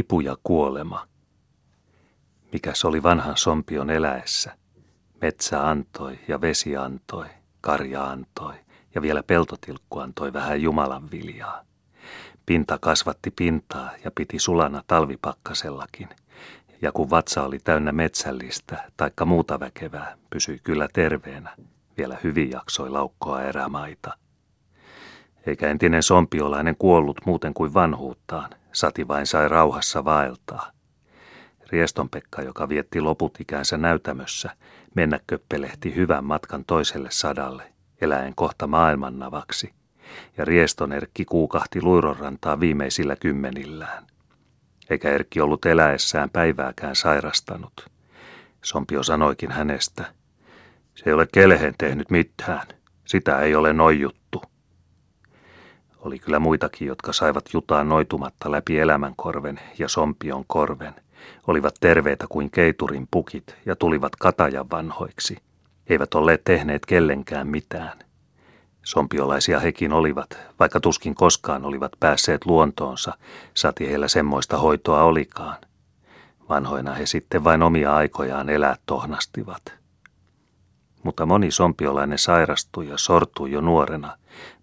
Kipu ja kuolema. Mikäs oli vanhan sompion eläessä? Metsä antoi ja vesi antoi, karja antoi ja vielä peltotilkku antoi vähän Jumalan viljaa. Pinta kasvatti pintaa ja piti sulana talvipakkasellakin. Ja kun vatsa oli täynnä metsällistä taikka muuta väkevää, pysyi kyllä terveenä. Vielä hyvin jaksoi laukkoa erämaita. Eikä entinen sompiolainen kuollut muuten kuin vanhuuttaan, Sati vain sai rauhassa vaeltaa. Rieston Pekka, joka vietti loput ikänsä näytämössä, mennä köppelehti hyvän matkan toiselle sadalle, eläen kohta maailmannavaksi, ja Rieston Erkki kuukahti luironrantaa viimeisillä kymmenillään. Eikä Erkki ollut eläessään päivääkään sairastanut. Sompio sanoikin hänestä, se ei ole kelehen tehnyt mitään, sitä ei ole noijuttu. Oli kyllä muitakin, jotka saivat jutaa noitumatta läpi elämänkorven ja sompion korven. Olivat terveitä kuin keiturin pukit ja tulivat katajan vanhoiksi. Eivät olleet tehneet kellenkään mitään. Sompiolaisia hekin olivat, vaikka tuskin koskaan olivat päässeet luontoonsa, sati heillä semmoista hoitoa olikaan. Vanhoina he sitten vain omia aikojaan elää tohnastivat. Mutta moni sompiolainen sairastui ja sortui jo nuorena,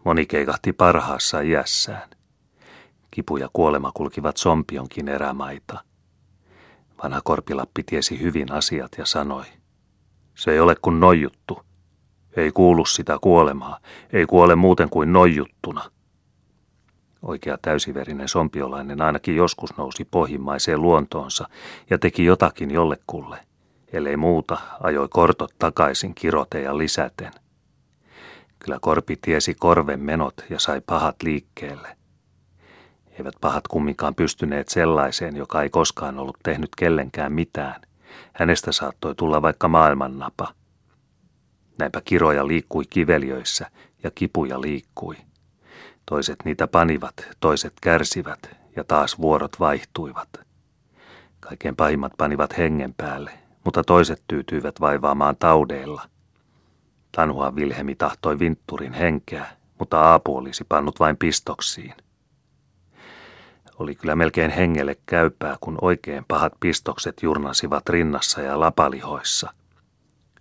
moni keikahti parhaassa iässään. Kipu ja kuolema kulkivat sompionkin erämaita. Vanha Korpilappi tiesi hyvin asiat ja sanoi, se ei ole kuin noijuttu. Ei kuulu sitä kuolemaa, ei kuole muuten kuin nojuttuna. Oikea täysiverinen sompiolainen ainakin joskus nousi pohjimmaiseen luontoonsa ja teki jotakin jollekulle. Ellei muuta, ajoi kortot takaisin kiroteja lisäten. Kyllä Korpi tiesi korven menot ja sai pahat liikkeelle. Eivät pahat kumminkaan pystyneet sellaiseen, joka ei koskaan ollut tehnyt kellenkään mitään. Hänestä saattoi tulla vaikka maailmannapa – Näinpä kiroja liikkui kiveliöissä ja kipuja liikkui. Toiset niitä panivat, toiset kärsivät ja taas vuorot vaihtuivat. Kaiken pahimmat panivat hengen päälle, mutta toiset tyytyivät vaivaamaan taudeilla. Tanhuan Vilhemi tahtoi vintturin henkeä, mutta Aapu olisi pannut vain pistoksiin. Oli kyllä melkein hengelle käypää, kun oikein pahat pistokset jurnasivat rinnassa ja lapalihoissa –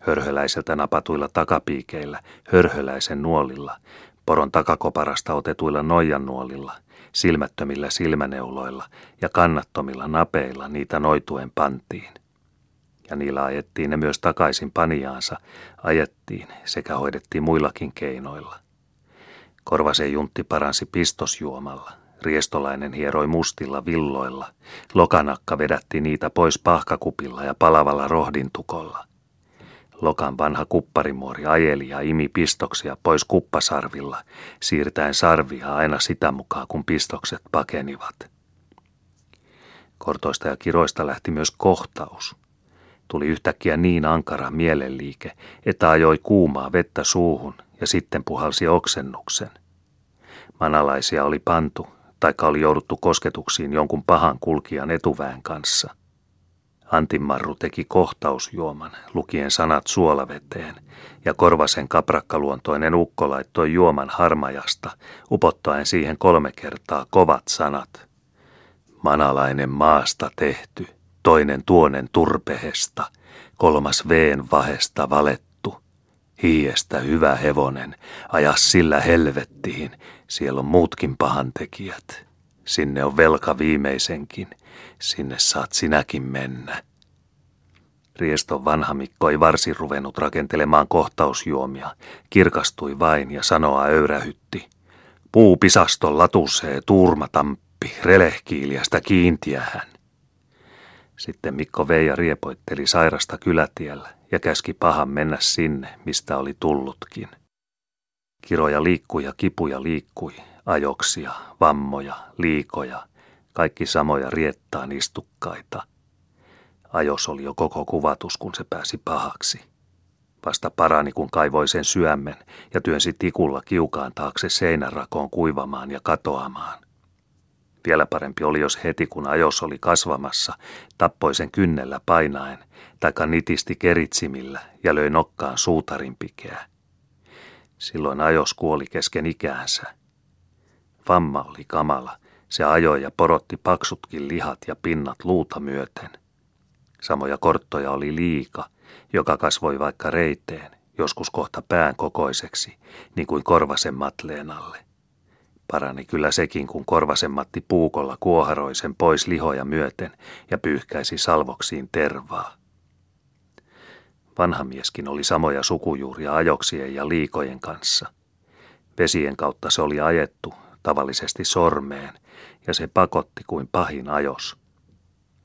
hörhöläiseltä napatuilla takapiikeillä, hörhöläisen nuolilla, poron takakoparasta otetuilla noijan nuolilla, silmättömillä silmäneuloilla ja kannattomilla napeilla niitä noituen pantiin. Ja niillä ajettiin ne myös takaisin paniaansa, ajettiin sekä hoidettiin muillakin keinoilla. Korvasen juntti paransi pistosjuomalla, riestolainen hieroi mustilla villoilla, lokanakka vedätti niitä pois pahkakupilla ja palavalla rohdintukolla – Lokan vanha kupparimuori ajeli ja imi pistoksia pois kuppasarvilla, siirtäen sarvia aina sitä mukaan, kun pistokset pakenivat. Kortoista ja kiroista lähti myös kohtaus. Tuli yhtäkkiä niin ankara mielenliike, että ajoi kuumaa vettä suuhun ja sitten puhalsi oksennuksen. Manalaisia oli pantu, taikka oli jouduttu kosketuksiin jonkun pahan kulkijan etuväen kanssa – Antimarru teki kohtausjuoman, lukien sanat suolaveteen, ja Korvasen kaprakkaluontoinen ukko laittoi juoman harmajasta, upottaen siihen kolme kertaa kovat sanat. Manalainen maasta tehty, toinen tuonen turpehesta, kolmas veen vahesta valettu. Hiestä hyvä hevonen, aja sillä helvettiin, siellä on muutkin pahantekijät. Sinne on velka viimeisenkin – Sinne saat sinäkin mennä. Rieston vanha Mikko ei varsin ruvennut rakentelemaan kohtausjuomia, kirkastui vain ja sanoa öyrähytti. Puupisaston latusee tuurmatamppi, relehkiiljästä kiintiähän. Sitten Mikko vei ja riepoitteli sairasta kylätiellä ja käski pahan mennä sinne, mistä oli tullutkin. Kiroja liikkui ja kipuja liikkui, ajoksia, vammoja, liikoja – kaikki samoja riettaan istukkaita. Ajos oli jo koko kuvatus, kun se pääsi pahaksi. Vasta parani, kun kaivoi sen syömmen ja työnsi tikulla kiukaan taakse seinärakoon kuivamaan ja katoamaan. Vielä parempi oli, jos heti kun ajos oli kasvamassa, tappoi sen kynnellä painaen, taikka nitisti keritsimillä ja löi nokkaan suutarin pikeä. Silloin ajos kuoli kesken ikäänsä. Vamma oli kamala – Se ajoi ja porotti paksutkin lihat ja pinnat luuta myöten. Samoja korttoja oli liika, joka kasvoi vaikka reiteen, joskus kohta pään kokoiseksi, niin kuin Korvasen matleen alle. Parani kyllä sekin, kun Korvasen Matti puukolla kuoharoi sen pois lihoja myöten ja pyyhkäisi salvoksiin tervaa. Vanha mieskin oli samoja sukujuuria ajoksien ja liikojen kanssa. Vesien kautta se oli ajettu, tavallisesti sormeen, ja se pakotti kuin pahin ajos.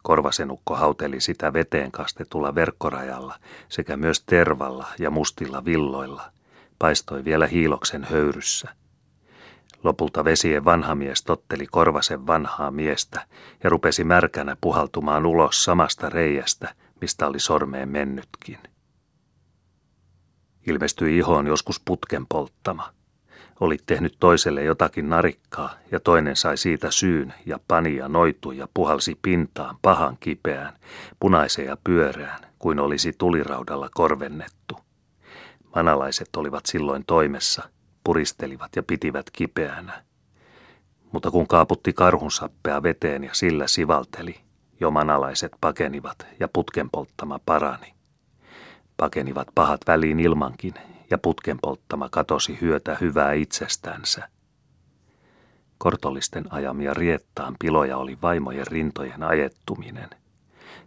Korvasenukko hauteli sitä veteen kastetulla verkkorajalla sekä myös tervalla ja mustilla villoilla. Paistoi vielä hiiloksen höyryssä. Lopulta vesien vanha mies totteli Korvasen vanhaa miestä ja rupesi märkänä puhaltumaan ulos samasta reiästä, mistä oli sormeen mennytkin. Ilmestyi ihoon joskus putken polttama. Oli tehnyt toiselle jotakin narikkaa ja toinen sai siitä syyn ja pani ja noitui ja puhalsi pintaan pahan kipeään, punaiseen ja pyörään, kuin olisi tuliraudalla korvennettu. Manalaiset olivat silloin toimessa, puristelivat ja pitivät kipeänä. Mutta kun kaaputti karhunsappea veteen ja sillä sivalteli, jo manalaiset pakenivat ja putken polttama parani. Pakenivat pahat väliin ilmankin ja putken polttama katosi hyötä hyvää itsestänsä. Kortollisten ajamia riettaan piloja oli vaimojen rintojen ajettuminen.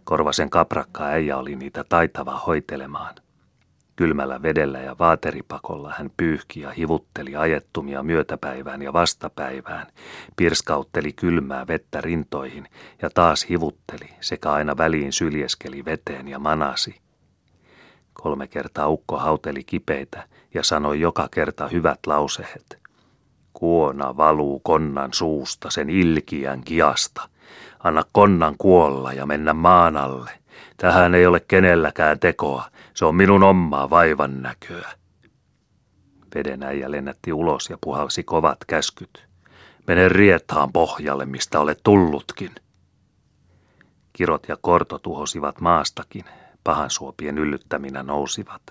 Korvasen kaprakka äijä oli niitä taitava hoitelemaan. Kylmällä vedellä ja vaateripakolla hän pyyhki ja hivutteli ajettumia myötäpäivään ja vastapäivään, pirskautteli kylmää vettä rintoihin ja taas hivutteli sekä aina väliin syljeskeli veteen ja manasi. Kolme kertaa ukko hauteli kipeitä ja sanoi joka kerta hyvät lausehet. Kuona valuu konnan suusta sen ilkiän kiasta. Anna konnan kuolla ja mennä maan alle. Tähän ei ole kenelläkään tekoa. Se on minun omaa vaivan näköä. Vedenäijä lennätti ulos ja puhalsi kovat käskyt. Mene rietaan pohjalle, mistä olet tullutkin. Kirot ja korto tuhosivat maastakin, pahansuopien yllyttäminä nousivat.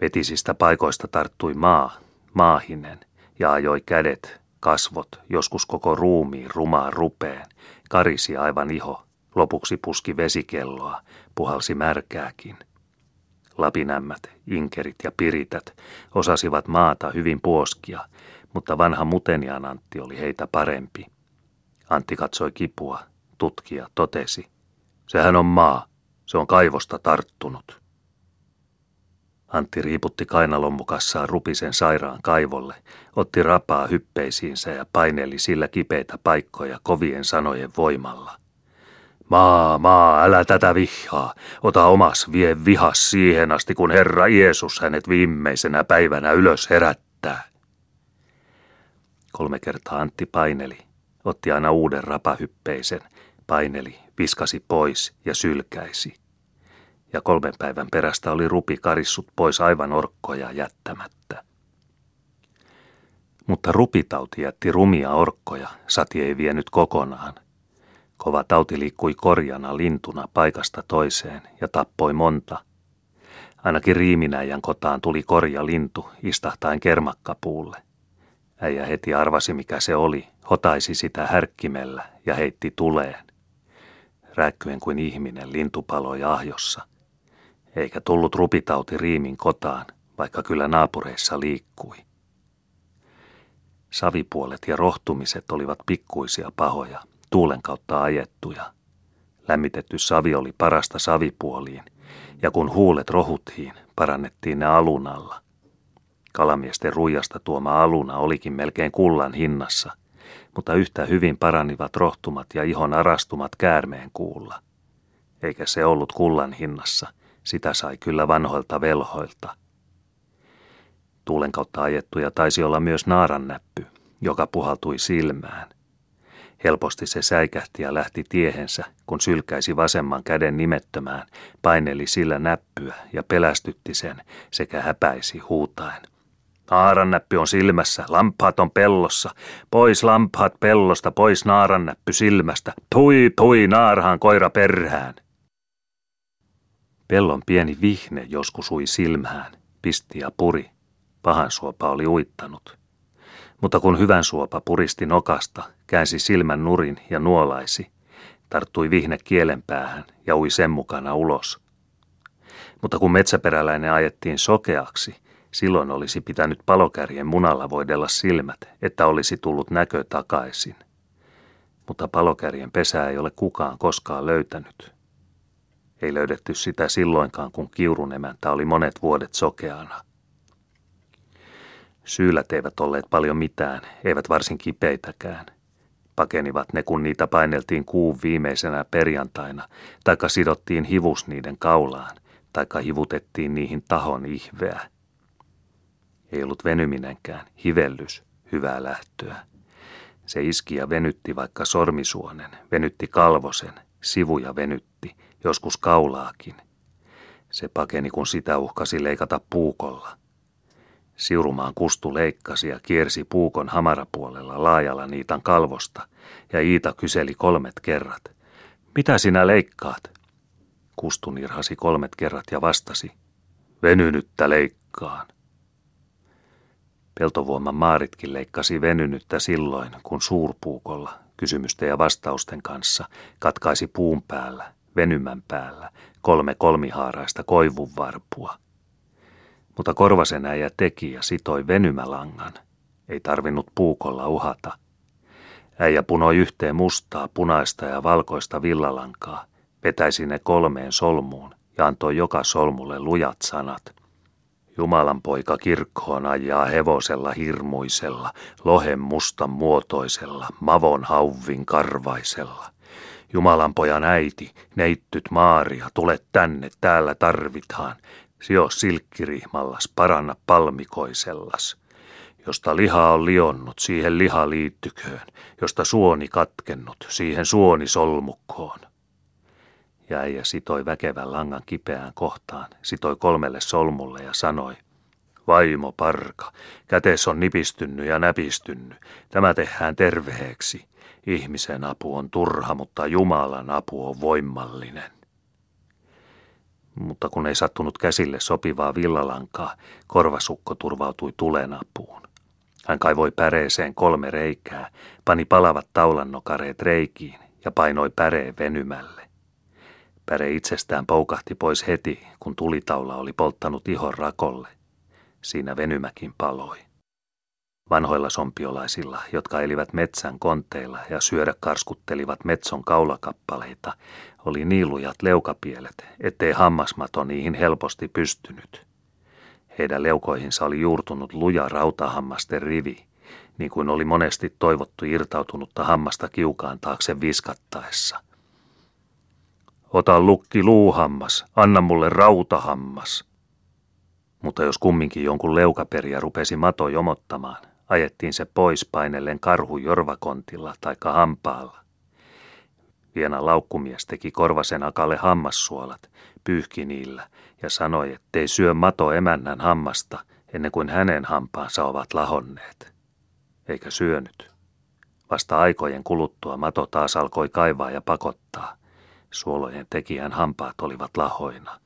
Vetisistä paikoista tarttui maa, maahinen, ja ajoi kädet, kasvot, joskus koko ruumiin rumaan rupeen, karisi aivan iho, lopuksi puski vesikelloa, puhalsi märkääkin. Lapinämmät, inkerit ja pirität osasivat maata hyvin puoskia, mutta vanha mutenian Antti oli heitä parempi. Antti katsoi kipua, tutkija totesi. Sehän on maa, se on kaivosta tarttunut. Antti riiputti kainalommukassaan rupisen sairaan kaivolle, otti rapaa hyppeisiinsä ja paineli sillä kipeitä paikkoja kovien sanojen voimalla. Maa, maa, älä tätä vihaa. Ota omas, vie vihas siihen asti, kun Herra Jeesus hänet viimeisenä päivänä ylös herättää. Kolme kertaa Antti paineli, otti aina uuden rapahyppeisen, paineli, viskasi pois ja sylkäisi. Ja kolmen päivän perästä oli rupi karissut pois aivan orkkoja jättämättä. Mutta rupitauti jätti rumia orkkoja, sati ei vienyt kokonaan. Kova tauti liikkui korjana lintuna paikasta toiseen ja tappoi monta. Ainakin riiminäijän kotaan tuli korja lintu istahtain kermakkapuulle. Äijä heti arvasi mikä se oli, hotaisi sitä härkkimellä ja heitti tuleen rääkkyen kuin ihminen lintupaloi ahjossa. Eikä tullut rupitauti riimin kotaan, vaikka kyllä naapureissa liikkui. Savipuolet ja rohtumiset olivat pikkuisia pahoja, tuulen kautta ajettuja. Lämmitetty savi oli parasta savipuoliin, ja kun huulet rohuttiin, parannettiin ne alunalla. Kalamiesten ruijasta tuoma aluna olikin melkein kullan hinnassa – mutta yhtä hyvin paranivat rohtumat ja ihon arastumat käärmeen kuulla. Eikä se ollut kullan hinnassa, sitä sai kyllä vanhoilta velhoilta. Tuulen kautta ajettuja taisi olla myös naarannäppy, joka puhaltui silmään. Helposti se säikähti ja lähti tiehensä, kun sylkäisi vasemman käden nimettömään, paineli sillä näppyä ja pelästytti sen sekä häpäisi huutaen. Naarannäppy on silmässä, lampaat on pellossa. Pois lampaat pellosta, pois naarannäppy silmästä. Tui, tui, naarhaan koira perhään. Pellon pieni vihne joskus ui silmään, pisti ja puri. Pahan suopa oli uittanut. Mutta kun hyvän suopa puristi nokasta, käänsi silmän nurin ja nuolaisi, tarttui vihne kielen päähän ja ui sen mukana ulos. Mutta kun metsäperäläinen ajettiin sokeaksi, silloin olisi pitänyt palokärjen munalla voidella silmät, että olisi tullut näkö takaisin. Mutta palokärjen pesää ei ole kukaan koskaan löytänyt. Ei löydetty sitä silloinkaan, kun kiurun emäntä oli monet vuodet sokeana. Syylät eivät olleet paljon mitään, eivät varsin kipeitäkään. Pakenivat ne, kun niitä paineltiin kuun viimeisenä perjantaina, taikka sidottiin hivus niiden kaulaan, taikka hivutettiin niihin tahon ihveä. Ei ollut venyminenkään, hivellys, hyvää lähtöä. Se iski ja venytti vaikka sormisuonen, venytti kalvosen, sivuja venytti, joskus kaulaakin. Se pakeni, kun sitä uhkasi leikata puukolla. Siurumaan kustu leikkasi ja kiersi puukon hamarapuolella laajalla niitan kalvosta, ja Iita kyseli kolmet kerrat. Mitä sinä leikkaat? Kustu nirhasi kolmet kerrat ja vastasi. Venynyttä leikkaan. Peltovuoman maaritkin leikkasi venynyttä silloin, kun suurpuukolla, kysymysten ja vastausten kanssa, katkaisi puun päällä, venymän päällä, kolme kolmihaaraista koivun varpua. Mutta Korvasen äijä teki ja sitoi venymälangan. Ei tarvinnut puukolla uhata. Äijä punoi yhteen mustaa, punaista ja valkoista villalankaa, vetäisi ne kolmeen solmuun ja antoi joka solmulle lujat sanat – Jumalan poika kirkkoon ajaa hevosella hirmuisella, lohen mustan muotoisella, mavon hauvin karvaisella. Jumalan pojan äiti, neittyt Maaria, tule tänne, täällä tarvitaan. Sio silkkirihmallas, paranna palmikoisellas. Josta liha on lionnut, siihen liha liittyköön. Josta suoni katkennut, siihen suoni solmukkoon ja äijä sitoi väkevän langan kipeään kohtaan, sitoi kolmelle solmulle ja sanoi, Vaimo parka, kätes on nipistynny ja näpistynny. Tämä tehdään terveeksi. Ihmisen apu on turha, mutta Jumalan apu on voimallinen. Mutta kun ei sattunut käsille sopivaa villalankaa, korvasukko turvautui tulen apuun. Hän kaivoi päreeseen kolme reikää, pani palavat taulannokareet reikiin ja painoi päreen venymälle. Päre itsestään poukahti pois heti, kun tulitaula oli polttanut ihon rakolle. Siinä venymäkin paloi. Vanhoilla sompiolaisilla, jotka elivät metsän konteilla ja syödä karskuttelivat metson kaulakappaleita, oli niilujat leukapielet, ettei hammasmato niihin helposti pystynyt. Heidän leukoihinsa oli juurtunut luja rautahammasten rivi, niin kuin oli monesti toivottu irtautunutta hammasta kiukaan taakse viskattaessa – Ota lukki luuhammas, anna mulle rautahammas. Mutta jos kumminkin jonkun leukaperiä rupesi mato jomottamaan, ajettiin se pois painellen karhu jorvakontilla tai hampaalla. Viena laukkumies teki korvasen akalle hammassuolat, pyyhki niillä ja sanoi, ettei syö mato emännän hammasta ennen kuin hänen hampaansa ovat lahonneet. Eikä syönyt. Vasta aikojen kuluttua mato taas alkoi kaivaa ja pakottaa. Suolojen tekijän hampaat olivat lahoina.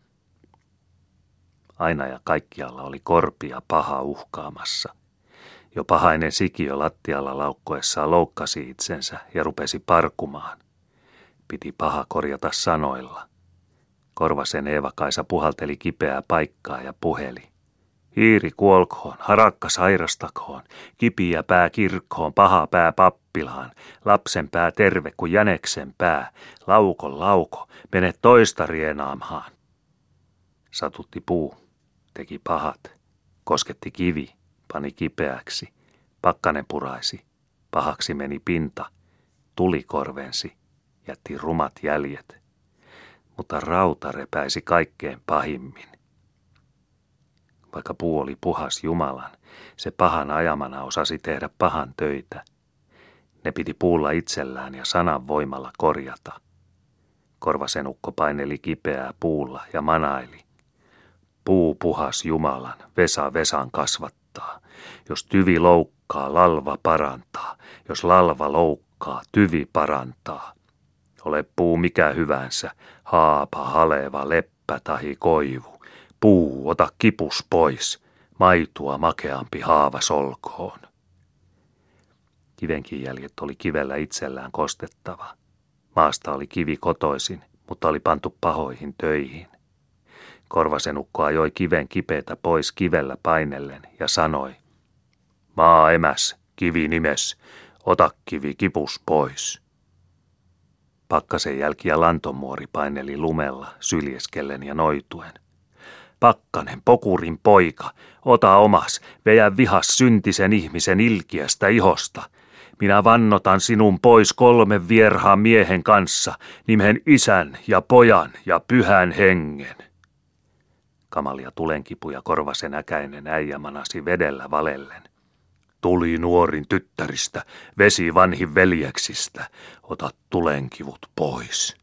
Aina ja kaikkialla oli korpia paha uhkaamassa. Jo pahainen sikiö lattialla laukkoessaan loukkasi itsensä ja rupesi parkumaan. Piti paha korjata sanoilla. Korvasen Eeva-Kaisa puhalteli kipeää paikkaa ja puheli. Hiiri kuolkoon, harakka sairastakoon, kipiä pää kirkkoon, paha pää pappilaan, lapsen pää terve kuin jäneksen pää, laukon lauko, mene toista rienaamhaan. Satutti puu, teki pahat, kosketti kivi, pani kipeäksi, pakkanen puraisi, pahaksi meni pinta, tuli korvensi, jätti rumat jäljet, mutta rauta repäisi kaikkein pahimmin. Vaikka puu oli puhas Jumalan, se pahan ajamana osasi tehdä pahan töitä. Ne piti puulla itsellään ja sanan voimalla korjata. Korvasenukko paineli kipeää puulla ja manaili. Puu puhas Jumalan, Vesa Vesan kasvattaa. Jos tyvi loukkaa, lalva parantaa. Jos lalva loukkaa, tyvi parantaa. Ole puu mikä hyvänsä, haapa, haleva, leppä tahi koivu. Puu, ota kipus pois, maitua makeampi haava solkoon. Kivenkin jäljet oli kivellä itsellään kostettava. Maasta oli kivi kotoisin, mutta oli pantu pahoihin töihin. Korvasenukko ajoi kiven kipeätä pois kivellä painellen ja sanoi, Maa emäs, kivi nimes, ota kivi kipus pois. Pakkasen jälki ja lantomuori paineli lumella, syljeskellen ja noituen. Pakkanen, pokurin poika, ota omas, veä vihas syntisen ihmisen ilkiästä ihosta. Minä vannotan sinun pois kolmen vierhaan miehen kanssa, nimen isän ja pojan ja pyhän hengen. Kamalia tulenkipuja korvasen äkäinen äijä manasi vedellä valellen. Tuli nuorin tyttäristä, vesi vanhin veljeksistä, ota tulenkivut pois.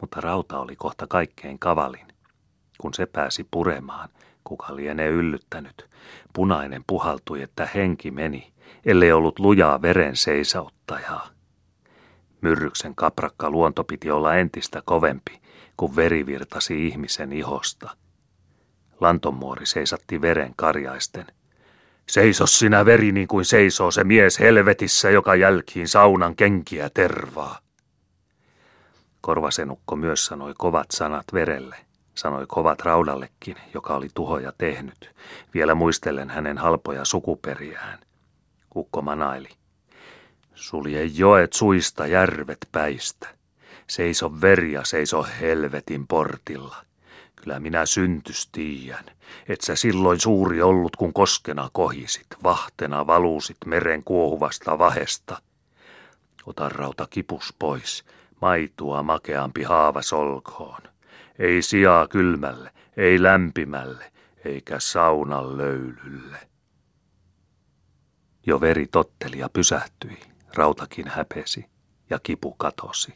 Mutta rauta oli kohta kaikkein kavalin. Kun se pääsi puremaan, kuka lienee yllyttänyt, punainen puhaltui, että henki meni, ellei ollut lujaa veren seisauttajaa. Myrryksen kaprakka luonto piti olla entistä kovempi, kun veri virtasi ihmisen ihosta. Lantomuori seisatti veren karjaisten. Seiso sinä veri niin kuin seisoo se mies helvetissä, joka jälkiin saunan kenkiä tervaa. Korvasenukko myös sanoi kovat sanat verelle, sanoi kovat raudallekin, joka oli tuhoja tehnyt, vielä muistellen hänen halpoja sukuperiään. Ukko manaili. Sulje joet suista järvet päistä. Seiso verja, seiso helvetin portilla. Kyllä minä syntys tiiän, et sä silloin suuri ollut, kun koskena kohisit, vahtena valuusit meren kuohuvasta vahesta. Ota rauta kipus pois, maitua makeampi haava solkoon. Ei sijaa kylmälle, ei lämpimälle, eikä saunan löylylle. Jo veri totteli ja pysähtyi, rautakin häpesi ja kipu katosi.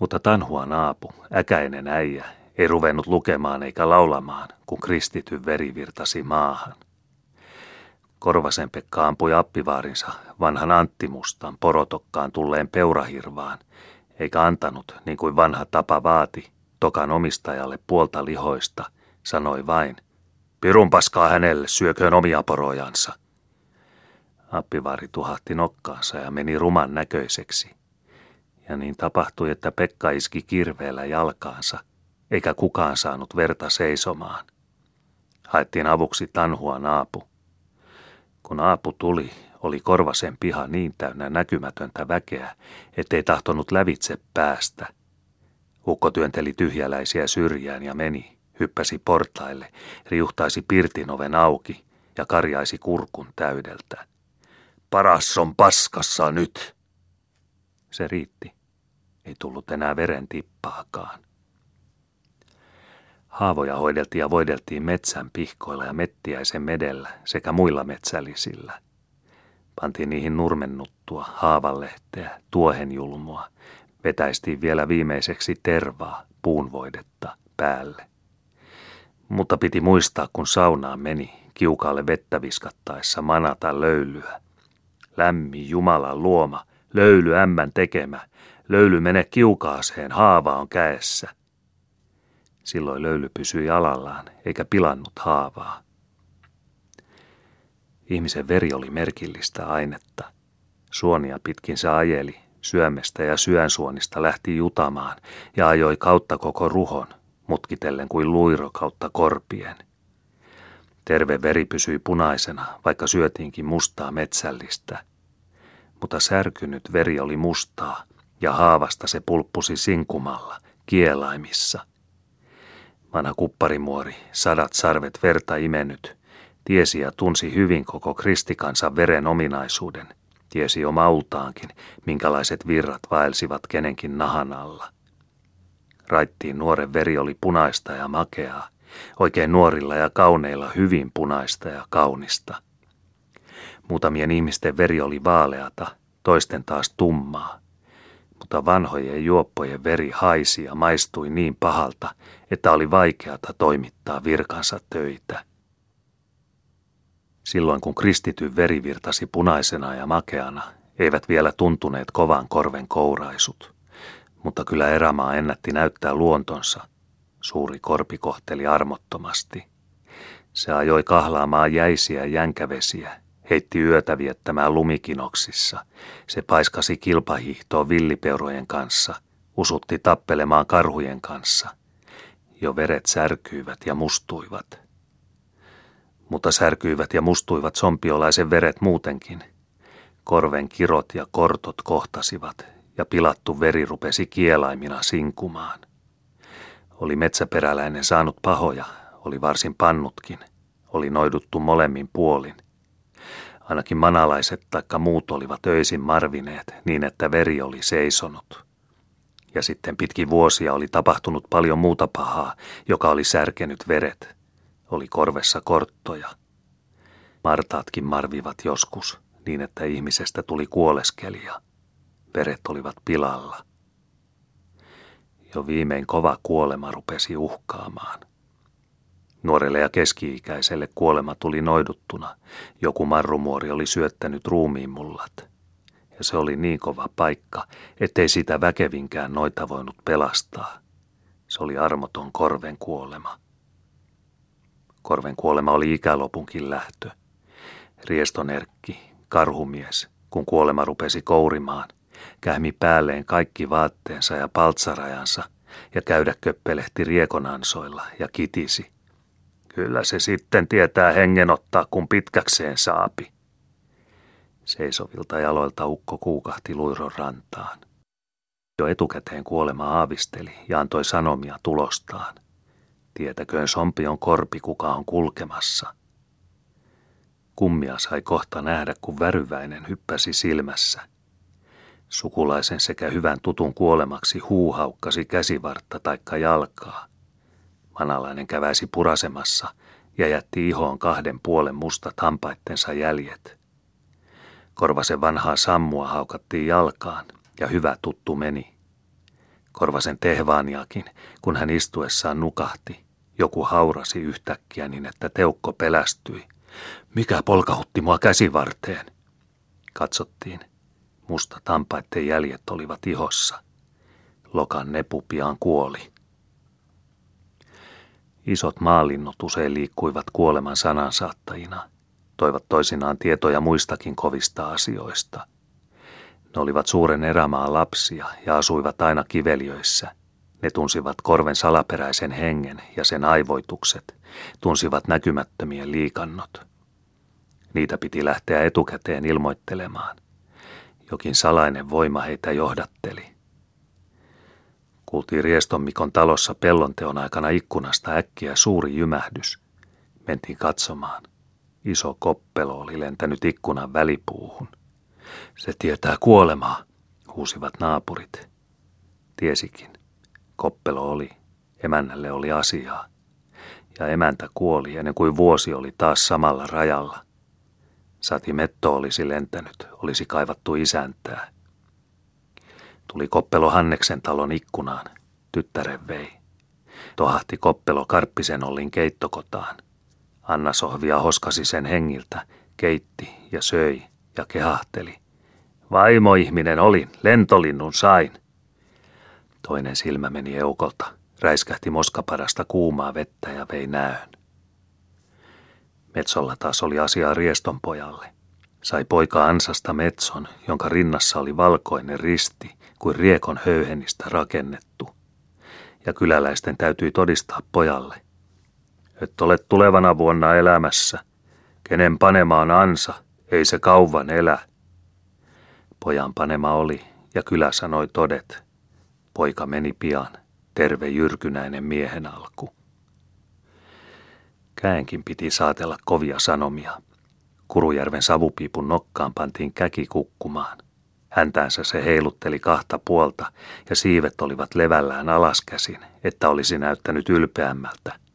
Mutta Tanhua naapu, äkäinen äijä, ei ruvennut lukemaan eikä laulamaan, kun kristityn veri virtasi maahan. Korvasen Pekka ampui appivaarinsa vanhan Antti Mustan porotokkaan tulleen peurahirvaan, eikä antanut, niin kuin vanha tapa vaati, tokan omistajalle puolta lihoista, sanoi vain, Pirun paskaa hänelle, syököön omia porojansa. Appivaari tuhahti nokkaansa ja meni ruman näköiseksi. Ja niin tapahtui, että Pekka iski kirveellä jalkaansa – eikä kukaan saanut verta seisomaan. Haettiin avuksi tanhua naapu. Kun aapu tuli, oli Korvasen piha niin täynnä näkymätöntä väkeä, ettei tahtonut lävitse päästä. Ukko työnteli tyhjäläisiä syrjään ja meni, hyppäsi portaille, riuhtaisi pirtin oven auki ja karjaisi kurkun täydeltä. Paras on paskassa nyt! Se riitti. Ei tullut enää veren tippaakaan. Haavoja hoideltiin ja voideltiin metsän pihkoilla ja mettiäisen medellä sekä muilla metsällisillä. Pantiin niihin nurmennuttua, haavanlehteä, tuohenjulmua. Vetäistiin vielä viimeiseksi tervaa, puunvoidetta päälle. Mutta piti muistaa, kun saunaan meni, kiukaalle vettä viskattaessa manata löylyä. Lämmi Jumalan luoma, löyly ämmän tekemä, löyly mene kiukaaseen, haava on käessä – Silloin löyly pysyi alallaan, eikä pilannut haavaa. Ihmisen veri oli merkillistä ainetta. Suonia pitkin se ajeli, syömestä ja syönsuonista lähti jutamaan ja ajoi kautta koko ruhon, mutkitellen kuin luiro kautta korpien. Terve veri pysyi punaisena, vaikka syötiinkin mustaa metsällistä. Mutta särkynyt veri oli mustaa, ja haavasta se pulppusi sinkumalla, kielaimissa – Vanha kupparimuori, sadat sarvet verta imennyt, tiesi ja tunsi hyvin koko kristikansan veren ominaisuuden. Tiesi jo maultaankin, minkälaiset virrat vaelsivat kenenkin nahan alla. Raittiin nuoren veri oli punaista ja makeaa, oikein nuorilla ja kauneilla hyvin punaista ja kaunista. Muutamien ihmisten veri oli vaaleata, toisten taas tummaa, mutta vanhojen juoppojen veri haisi ja maistui niin pahalta, että oli vaikeata toimittaa virkansa töitä. Silloin kun kristityn veri virtasi punaisena ja makeana, eivät vielä tuntuneet kovan korven kouraisut. Mutta kyllä erämaa ennätti näyttää luontonsa. Suuri korpi kohteli armottomasti. Se ajoi kahlaamaan jäisiä jänkävesiä, heitti yötä viettämään lumikinoksissa. Se paiskasi kilpahiihtoa villipeurojen kanssa, usutti tappelemaan karhujen kanssa. Jo veret särkyivät ja mustuivat. Mutta särkyivät ja mustuivat sompiolaisen veret muutenkin. Korven kirot ja kortot kohtasivat ja pilattu veri rupesi kielaimina sinkumaan. Oli metsäperäläinen saanut pahoja, oli varsin pannutkin, oli noiduttu molemmin puolin. Ainakin manalaiset taikka muut olivat öisin marvineet niin, että veri oli seisonut. Ja sitten pitkin vuosia oli tapahtunut paljon muuta pahaa, joka oli särkenyt veret. Oli korvessa korttoja. Martaatkin marvivat joskus, niin että ihmisestä tuli kuoleskelija. Veret olivat pilalla. Jo viimein kova kuolema rupesi uhkaamaan. Nuorelle ja keski-ikäiselle kuolema tuli noiduttuna. Joku marrumuori oli syöttänyt ruumiin mullat. Ja se oli niin kova paikka, ettei sitä väkevinkään noita voinut pelastaa. Se oli armoton korven kuolema. Korven kuolema oli ikälopunkin lähtö. Riestonerkki, karhumies, kun kuolema rupesi kourimaan, kähmi päälleen kaikki vaatteensa ja paltsarajansa ja käydä köppelehti riekonansoilla ja kitisi – Kyllä se sitten tietää hengen ottaa, kun pitkäkseen saapi. Seisovilta jaloilta ukko kuukahti luiron rantaan. Jo etukäteen kuolema aavisteli ja antoi sanomia tulostaan. Tietäköön sompion korpi, kuka on kulkemassa. Kummia sai kohta nähdä, kun väryväinen hyppäsi silmässä. Sukulaisen sekä hyvän tutun kuolemaksi huuhaukkasi käsivartta taikka jalkaa – Manalainen käväisi purasemassa ja jätti ihoon kahden puolen mustat hampaittensa jäljet. Korvasen vanhaa sammua haukattiin jalkaan ja hyvä tuttu meni. Korvasen tehvaaniakin, kun hän istuessaan nukahti, joku haurasi yhtäkkiä niin, että teukko pelästyi. Mikä polkahutti mua käsivarteen? Katsottiin. Musta tampaitten jäljet olivat ihossa. Lokan nepu pian kuoli. Isot maalinnut usein liikkuivat kuoleman sanansaattajina, toivat toisinaan tietoja muistakin kovista asioista. Ne olivat suuren erämaan lapsia ja asuivat aina kiveliöissä. Ne tunsivat korven salaperäisen hengen ja sen aivoitukset, tunsivat näkymättömien liikannot. Niitä piti lähteä etukäteen ilmoittelemaan. Jokin salainen voima heitä johdatteli. Kuultiin Rieston Mikon talossa pellonteon aikana ikkunasta äkkiä suuri jymähdys. Mentiin katsomaan. Iso koppelo oli lentänyt ikkunan välipuuhun. Se tietää kuolemaa, huusivat naapurit. Tiesikin. Koppelo oli. Emännälle oli asiaa. Ja emäntä kuoli ennen kuin vuosi oli taas samalla rajalla. Sati Metto olisi lentänyt, olisi kaivattu isäntää. Tuli Koppelo Hanneksen talon ikkunaan. Tyttären vei. Tohahti Koppelo Karppisen Ollin keittokotaan. Anna sohvia hoskasi sen hengiltä, keitti ja söi ja kehahteli. Vaimo-ihminen olin, lentolinnun sain. Toinen silmä meni eukolta, räiskähti moskapadasta kuumaa vettä ja vei näön. Metsolla taas oli asiaa Rieston pojalle. Sai poika ansasta metson, jonka rinnassa oli valkoinen risti, kuin riekon höyhenistä rakennettu. Ja kyläläisten täytyi todistaa pojalle. Et ole tulevana vuonna elämässä. Kenen panemaan ansa, ei se kauvan elä. Pojan panema oli, ja kylä sanoi todet. Poika meni pian, terve jyrkynäinen miehen alku. Käenkin piti saatella kovia sanomia. Kurujärven savupiipun nokkaan pantiin käki kukkumaan. Häntäänsä se heilutteli kahta puolta ja siivet olivat levällään alaskäsin, että olisi näyttänyt ylpeämmältä.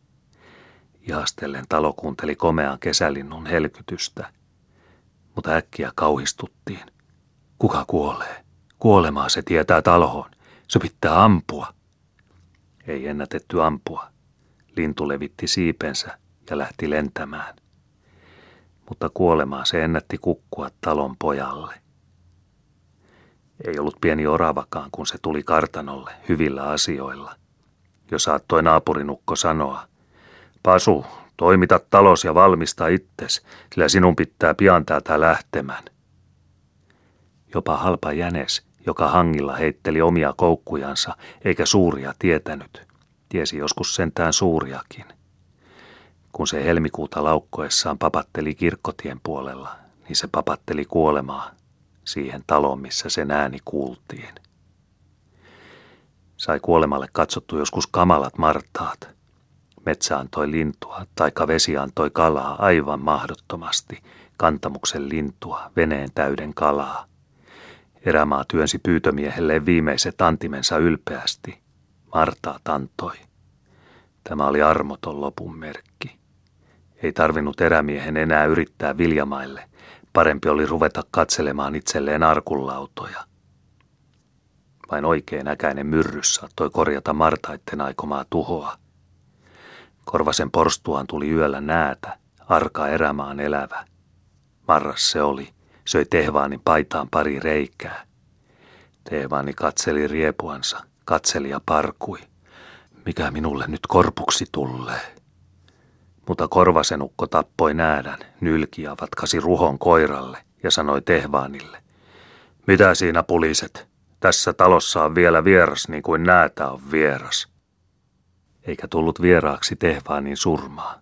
Ihastellen talo kuunteli komean kesälinnun helkytystä, mutta äkkiä kauhistuttiin. Kuka kuolee? Kuolemaa se tietää taloon. Se pitää ampua. Ei ennätetty ampua. Lintu levitti siipensä ja lähti lentämään. Mutta kuolemaa se ennätti kukkua talon pojalle. Ei ollut pieni oravakaan, kun se tuli kartanolle hyvillä asioilla. Jo saattoi naapurinukko sanoa, Pasu, Toimita talos ja valmista itses, sillä sinun pitää pian täältä lähtemään. Jopa halpa jänes, joka hangilla heitteli omia koukkujansa, eikä suuria tietänyt, tiesi joskus sentään suuriakin. Kun se helmikuuta laukkoessaan papatteli kirkkotien puolella, niin se papatteli kuolemaa siihen taloon, missä sen ääni kuultiin. Sai kuolemalle katsottu joskus kamalat martaat. Metsä antoi lintua, taikka vesi antoi kalaa aivan mahdottomasti, kantamuksen lintua, veneen täyden kalaa. Erämaa työnsi pyytömiehelle viimeiset antimensa ylpeästi. Martaat antoi. Tämä oli armoton lopun merkki. Ei tarvinnut erämiehen enää yrittää viljamaille. Parempi oli ruveta katselemaan itselleen arkullautoja. Vain oikein äkäinen myrrys saattoi korjata martaitten aikomaa tuhoa. Korvasen porstuaan tuli yöllä näätä, arka erämaan elävä. Marras se oli, söi Tehvaanin paitaan pari reikää. Tehvaani katseli riepuansa, katseli ja parkui. Mikä minulle nyt korpuksi tulee? Mutta korvasenukko tappoi näädän, nylki ja vatkasi ruhon koiralle ja sanoi Tehvaanille. Mitä siinä puliset? Tässä talossa on vielä vieras niin kuin näätä on vieras. Eikä tullut vieraaksi Tehvaanin surmaa.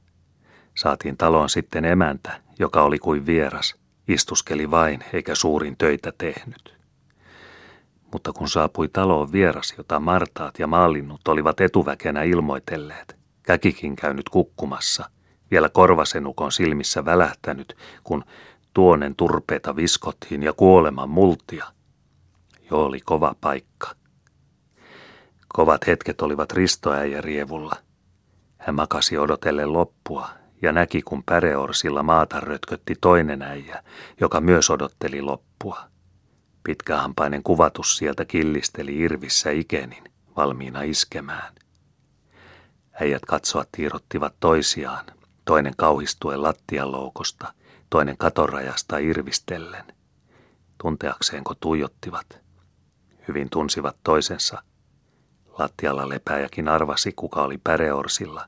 Saatiin taloon sitten emäntä, joka oli kuin vieras, istuskeli vain eikä suurin töitä tehnyt. Mutta kun saapui taloon vieras, jota Martaat ja Maalinnut olivat etuväkenä ilmoitelleet, käkikin käynyt kukkumassa, vielä korvasenukon silmissä välähtänyt, kun tuonen turpeita viskottiin ja kuoleman multia. Jo oli kova paikka. Kovat hetket olivat ristoäijä rievulla. Hän makasi odotellen loppua ja näki, kun päreorsilla maata rötkötti toinen äijä, joka myös odotteli loppua. Pitkähampainen kuvatus sieltä killisteli irvissä ikenin, valmiina iskemään. Äijät katsoa tiirottivat toisiaan, toinen kauhistuen lattialoukosta, toinen katorajasta irvistellen. Tunteakseenko tuijottivat. Hyvin tunsivat toisensa. Lattialla lepääjäkin arvasi, kuka oli päreorsilla,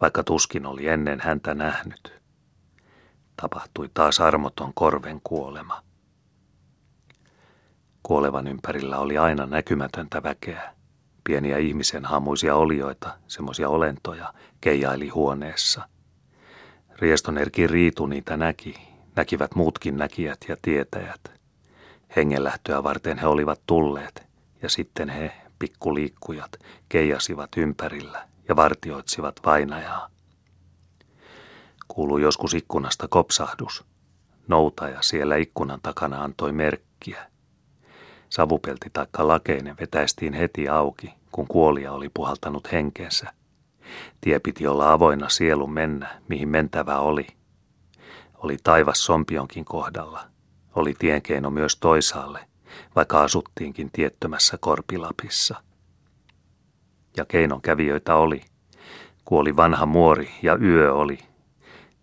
vaikka tuskin oli ennen häntä nähnyt. Tapahtui taas armoton korven kuolema. Kuolevan ympärillä oli aina näkymätöntä väkeä. Pieniä ihmisen hamuisia olioita, semmoisia olentoja, keijaili huoneessa. Riestonerkin Riitu niitä näki, näkivät muutkin näkijät ja tietäjät. Hengenlähtöä varten he olivat tulleet, ja sitten he, pikkuliikkujat, keijasivat ympärillä ja vartioitsivat vainajaa. Kuului joskus ikkunasta kopsahdus. Noutaja siellä ikkunan takana antoi merkkiä – Savupelti taikka lakeinen vetäistiin heti auki, kun kuolia oli puhaltanut henkensä. Tie piti olla avoinna sielun mennä, mihin mentävä oli. Oli taivas sompionkin kohdalla. Oli tienkeino myös toisaalle, vaikka asuttiinkin tiettömässä Korpilapissa. Ja keinon kävijöitä oli. Kuoli vanha muori ja yö oli.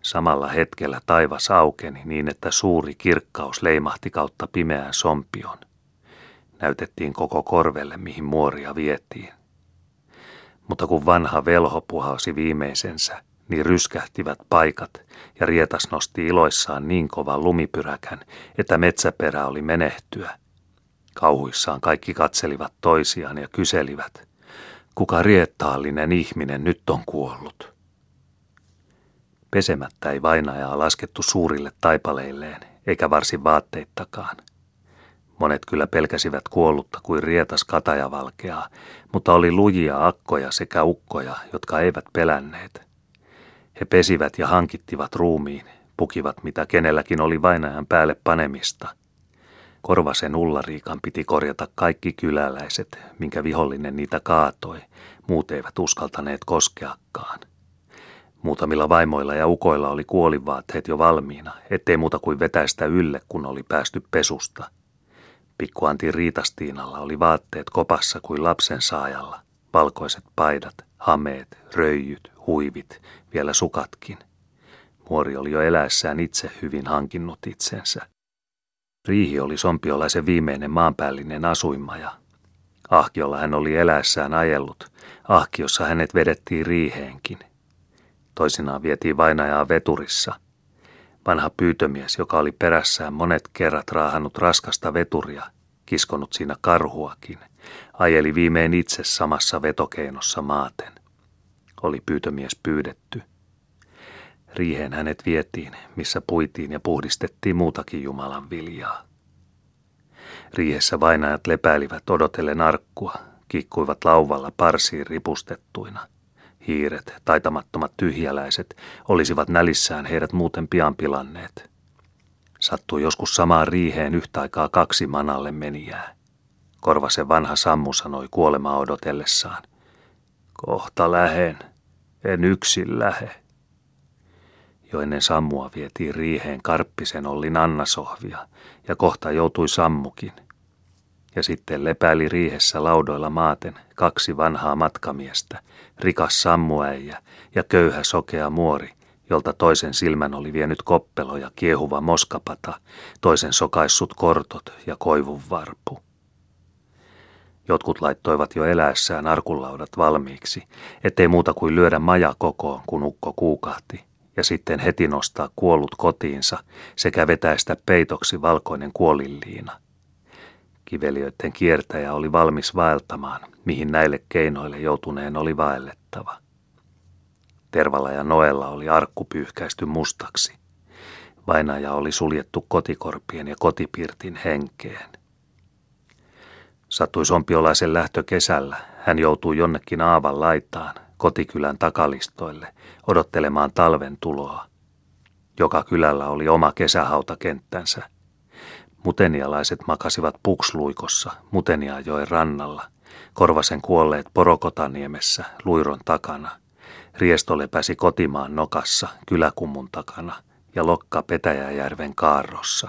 Samalla hetkellä taivas aukeni niin, että suuri kirkkaus leimahti kautta pimeään sompion – näytettiin koko korvelle, mihin muoria vietiin. Mutta kun vanha velho puhalsi viimeisensä, niin ryskähtivät paikat ja rietas nosti iloissaan niin kovan lumipyräkän, että metsäperä oli menehtyä. Kauhuissaan kaikki katselivat toisiaan ja kyselivät, kuka riettaallinen ihminen nyt on kuollut. Pesemättä ei vainajaa laskettu suurille taipaleilleen, eikä varsin vaatteittakaan – Monet kyllä pelkäsivät kuollutta kuin rietas katajavalkeaa, mutta oli lujia akkoja sekä ukkoja, jotka eivät pelänneet. He pesivät ja hankittivat ruumiin, pukivat mitä kenelläkin oli vainajan päälle panemista. Korvasen ullariikan piti korjata kaikki kyläläiset, minkä vihollinen niitä kaatoi, muut eivät uskaltaneet koskeakaan. Muutamilla vaimoilla ja ukoilla oli kuolivaatteet jo valmiina, ettei muuta kuin vetäistä ylle, kun oli päästy pesusta – Pikkuanti Riitastiinalla oli vaatteet kopassa kuin lapsen saajalla. Valkoiset paidat, hameet, röijyt, huivit, vielä sukatkin. Muori oli jo eläessään itse hyvin hankinnut itsensä. Riihi oli sompiolaisen viimeinen maanpäällinen asuinmaja. Ahkiolla hän oli eläessään ajellut, ahkiossa hänet vedettiin riiheenkin. Toisinaan vietiin vainajaa veturissa. Vanha pyytömies, joka oli perässään monet kerrat raahannut raskasta veturia, kiskonut siinä karhuakin, ajeli viimein itse samassa vetokeinossa maaten. Oli pyytömies pyydetty. Riiheen hänet vietiin, missä puitiin ja puhdistettiin muutakin Jumalan viljaa. Riihessä vainajat lepäilivät odotellen arkkua, kikkuivat lauvalla parsiin ripustettuina. Hiiret, taitamattomat tyhjäläiset, olisivat nälissään heidät muuten pian pilanneet. Sattui joskus samaan riiheen yhtä aikaa kaksi manalle menijää. Korvasen vanha sammu sanoi kuolemaa odotellessaan. Kohta lähen, en yksin lähe. Jo ennen sammua vietiin riiheen Karppisen Ollin Annasohvia, ja kohta joutui sammukin. Ja sitten lepäili riihessä laudoilla maaten kaksi vanhaa matkamiestä, rikas sammuäijä ja köyhä sokea muori, jolta toisen silmän oli vienyt koppelo ja kiehuva moskapata, toisen sokaissut kortot ja koivun varpu. Jotkut laittoivat jo eläessään arkunlaudat valmiiksi, ettei muuta kuin lyödä maja kokoon, kun ukko kuukahti, ja sitten heti nostaa kuollut kotiinsa sekä vetäistä peitoksi valkoinen kuolilliina. Kiveliöiden kiertäjä oli valmis vaeltamaan, mihin näille keinoille joutuneen oli vaellettava. Tervalla ja Noella oli arkku pyyhkäisty mustaksi. Vainaja oli suljettu kotikorpien ja kotipirtin henkeen. Sattui sompiolaisen lähtö kesällä. Hän joutui jonnekin aavan laitaan, kotikylän takalistoille, odottelemaan talven tuloa. Joka kylällä oli oma kesähautakenttänsä. Mutenialaiset makasivat puksluikossa Muteniajoen rannalla, korvasen kuolleet Porokotaniemessä, luiron takana. Riesto lepäsi kotimaan nokassa, kyläkummun takana ja lokka Petäjäjärven kaarrossa.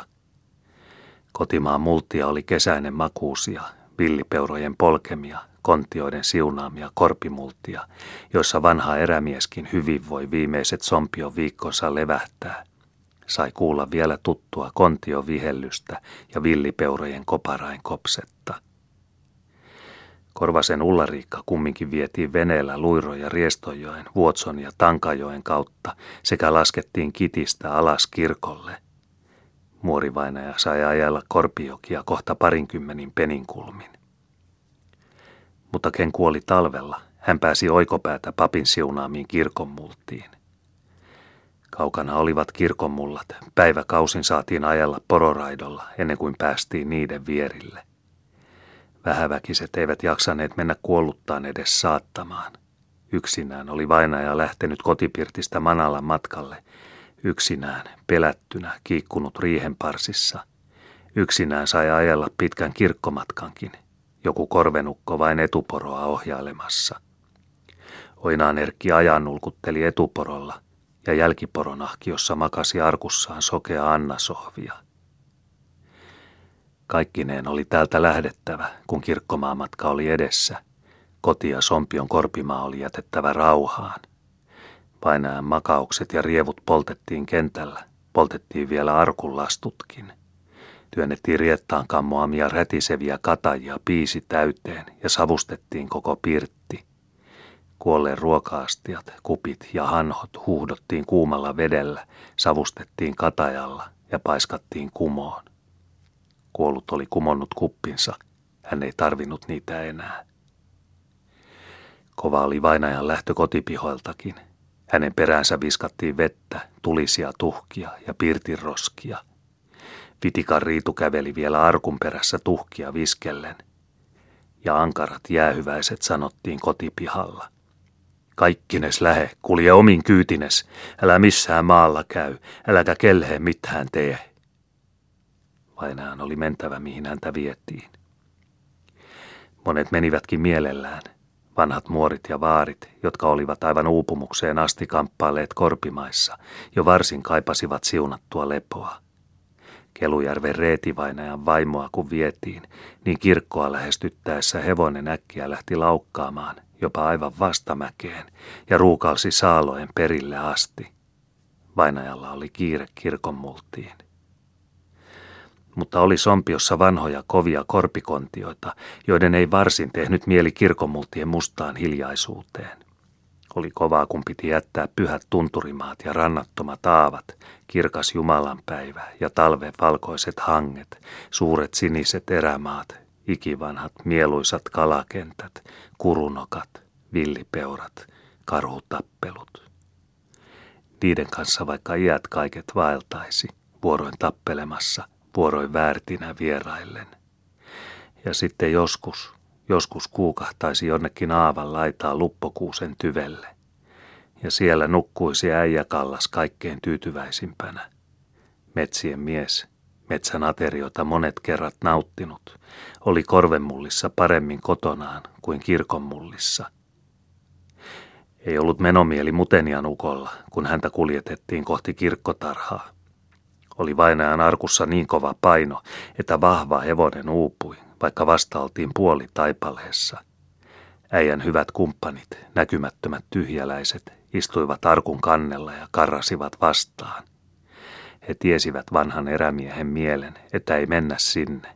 Kotimaan multia oli kesäinen makuusia, villipeurojen polkemia, kontioiden siunaamia korpimultia, joissa vanha erämieskin hyvin voi viimeiset sompion viikkonsa levähtää. Sai kuulla vielä tuttua kontio vihellystä ja villipeurojen koparain kopsetta. Korvasen Ullariikka kumminkin vietiin veneellä Luiro- ja Riestojoen, Vuotson ja Tankajoen kautta sekä laskettiin kitistä alas kirkolle. Muorivainaja sai ajella Korpiokia kohta parinkymmenin peninkulmin. Mutta Ken kuoli talvella. Hän pääsi oikopäätä papin siunaamiin kirkonmultiin. Kaukana olivat kirkonmullat. Päiväkausin saatiin ajella pororaidolla ennen kuin päästiin niiden vierille. Vähäväkiset eivät jaksaneet mennä kuolluttaan edes saattamaan. Yksinään oli vainaja lähtenyt kotipirtistä Manalan matkalle – yksinään, pelättynä, kiikkunut riihenparsissa. Yksinään sai ajella pitkän kirkkomatkankin, joku korvenukko vain etuporoa ohjailemassa. Oinaan Erkki ajan ulkutteli etuporolla ja jälkiporonahkiossa makasi arkussaan sokea Anna-sohvia. Kaikkineen oli täältä lähdettävä, kun kirkkomaamatka oli edessä. Koti ja Sompion korpimaa oli jätettävä rauhaan – Painajan makaukset ja rievut poltettiin kentällä. Poltettiin vielä arkunlastutkin. Työnnettiin riettaan kammoamia rätiseviä katajia piisi täyteen ja savustettiin koko pirtti. Kuolleen ruokaastiat, kupit ja hanhot huuhdottiin kuumalla vedellä, savustettiin katajalla ja paiskattiin kumoon. Kuollut oli kumonnut kuppinsa. Hän ei tarvinnut niitä enää. Kova oli vainajan lähtö kotipihoiltakin – hänen peräänsä viskattiin vettä, tulisia tuhkia ja pirtiroskia. Vitikan riitu käveli vielä arkun perässä tuhkia viskellen. Ja ankarat jäähyväiset sanottiin kotipihalla. Kaikkines lähe, kulje omin kyytines, älä missään maalla käy, äläkä kelheen mitään tee. Vainaan oli mentävä, mihin häntä vietiin. Monet menivätkin mielellään, Vanhat muorit ja vaarit, jotka olivat aivan uupumukseen asti kamppailleet korpimaissa, jo varsin kaipasivat siunattua lepoa. Kelujärven reetivainajan vaimoa kun vietiin, niin kirkkoa lähestyttäessä hevonen äkkiä lähti laukkaamaan, jopa aivan vastamäkeen, ja ruukalsi saaloen perille asti. Vainajalla oli kiire kirkon multiin mutta oli sompiossa vanhoja kovia korpikontioita, joiden ei varsin tehnyt mieli kirkomultien mustaan hiljaisuuteen. Oli kovaa, kun piti jättää pyhät tunturimaat ja rannattomat aavat, kirkas Jumalanpäivä ja talven valkoiset hanget, suuret siniset erämaat, ikivanhat mieluisat kalakentät, kurunokat, villipeurat, karhutappelut. Niiden kanssa vaikka iät kaiket vaeltaisi, vuoroin tappelemassa, vuoroin väärtinä vieraillen. Ja sitten joskus, joskus kuukahtaisi jonnekin aavan laitaa luppokuusen tyvelle. Ja siellä nukkuisi äijä kallas kaikkein tyytyväisimpänä. Metsien mies, metsän ateriota monet kerrat nauttinut, oli korvemullissa paremmin kotonaan kuin kirkonmullissa. Ei ollut menomieli mutenian ukolla, kun häntä kuljetettiin kohti kirkkotarhaa. Oli vainajan arkussa niin kova paino, että vahva hevonen uupui, vaikka vasta oltiin puoli taipaleessa. Äijän hyvät kumppanit, näkymättömät tyhjäläiset, istuivat arkun kannella ja karrasivat vastaan. He tiesivät vanhan erämiehen mielen, että ei mennä sinne.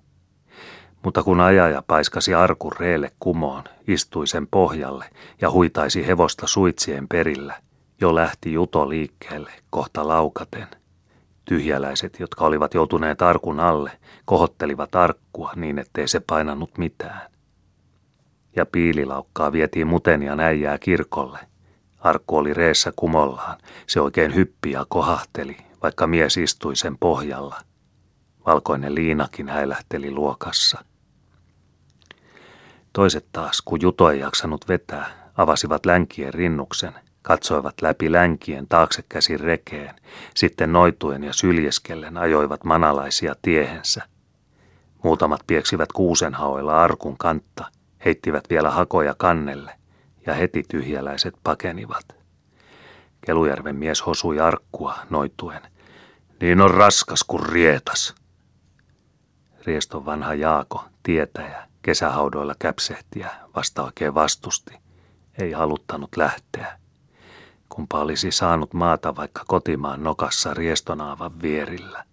Mutta kun ajaja paiskasi arkun reelle kumoon, istui sen pohjalle ja huitaisi hevosta suitsien perillä, jo lähti juto liikkeelle kohta laukaten. Tyhjäläiset, jotka olivat joutuneet arkun alle, kohottelivat arkkua niin, ettei se painanut mitään. Ja piililaukkaa vietiin mutenian äijää kirkolle. Arkku oli reessä kumollaan. Se oikein hyppi ja kohahteli, vaikka mies istui sen pohjalla. Valkoinen liinakin häilähteli luokassa. Toiset taas, kun Juto ei jaksanut vetää, avasivat länkien rinnuksen, katsoivat läpi länkien taakse käsin rekeen, sitten noituen ja syljeskellen ajoivat manalaisia tiehensä. Muutamat pieksivät kuusenhaoilla arkun kantta, heittivät vielä hakoja kannelle, ja heti tyhjäläiset pakenivat. Kelujärven mies hosui arkkua noituen. Niin on raskas kuin rietas. Rieston vanha Jaako, tietäjä, kesähaudoilla käpsehtiä, vasta oikein vastusti. Ei haluttanut lähteä. Kumpa olisi saanut maata vaikka kotimaan nokassa riestonaavan vierillä.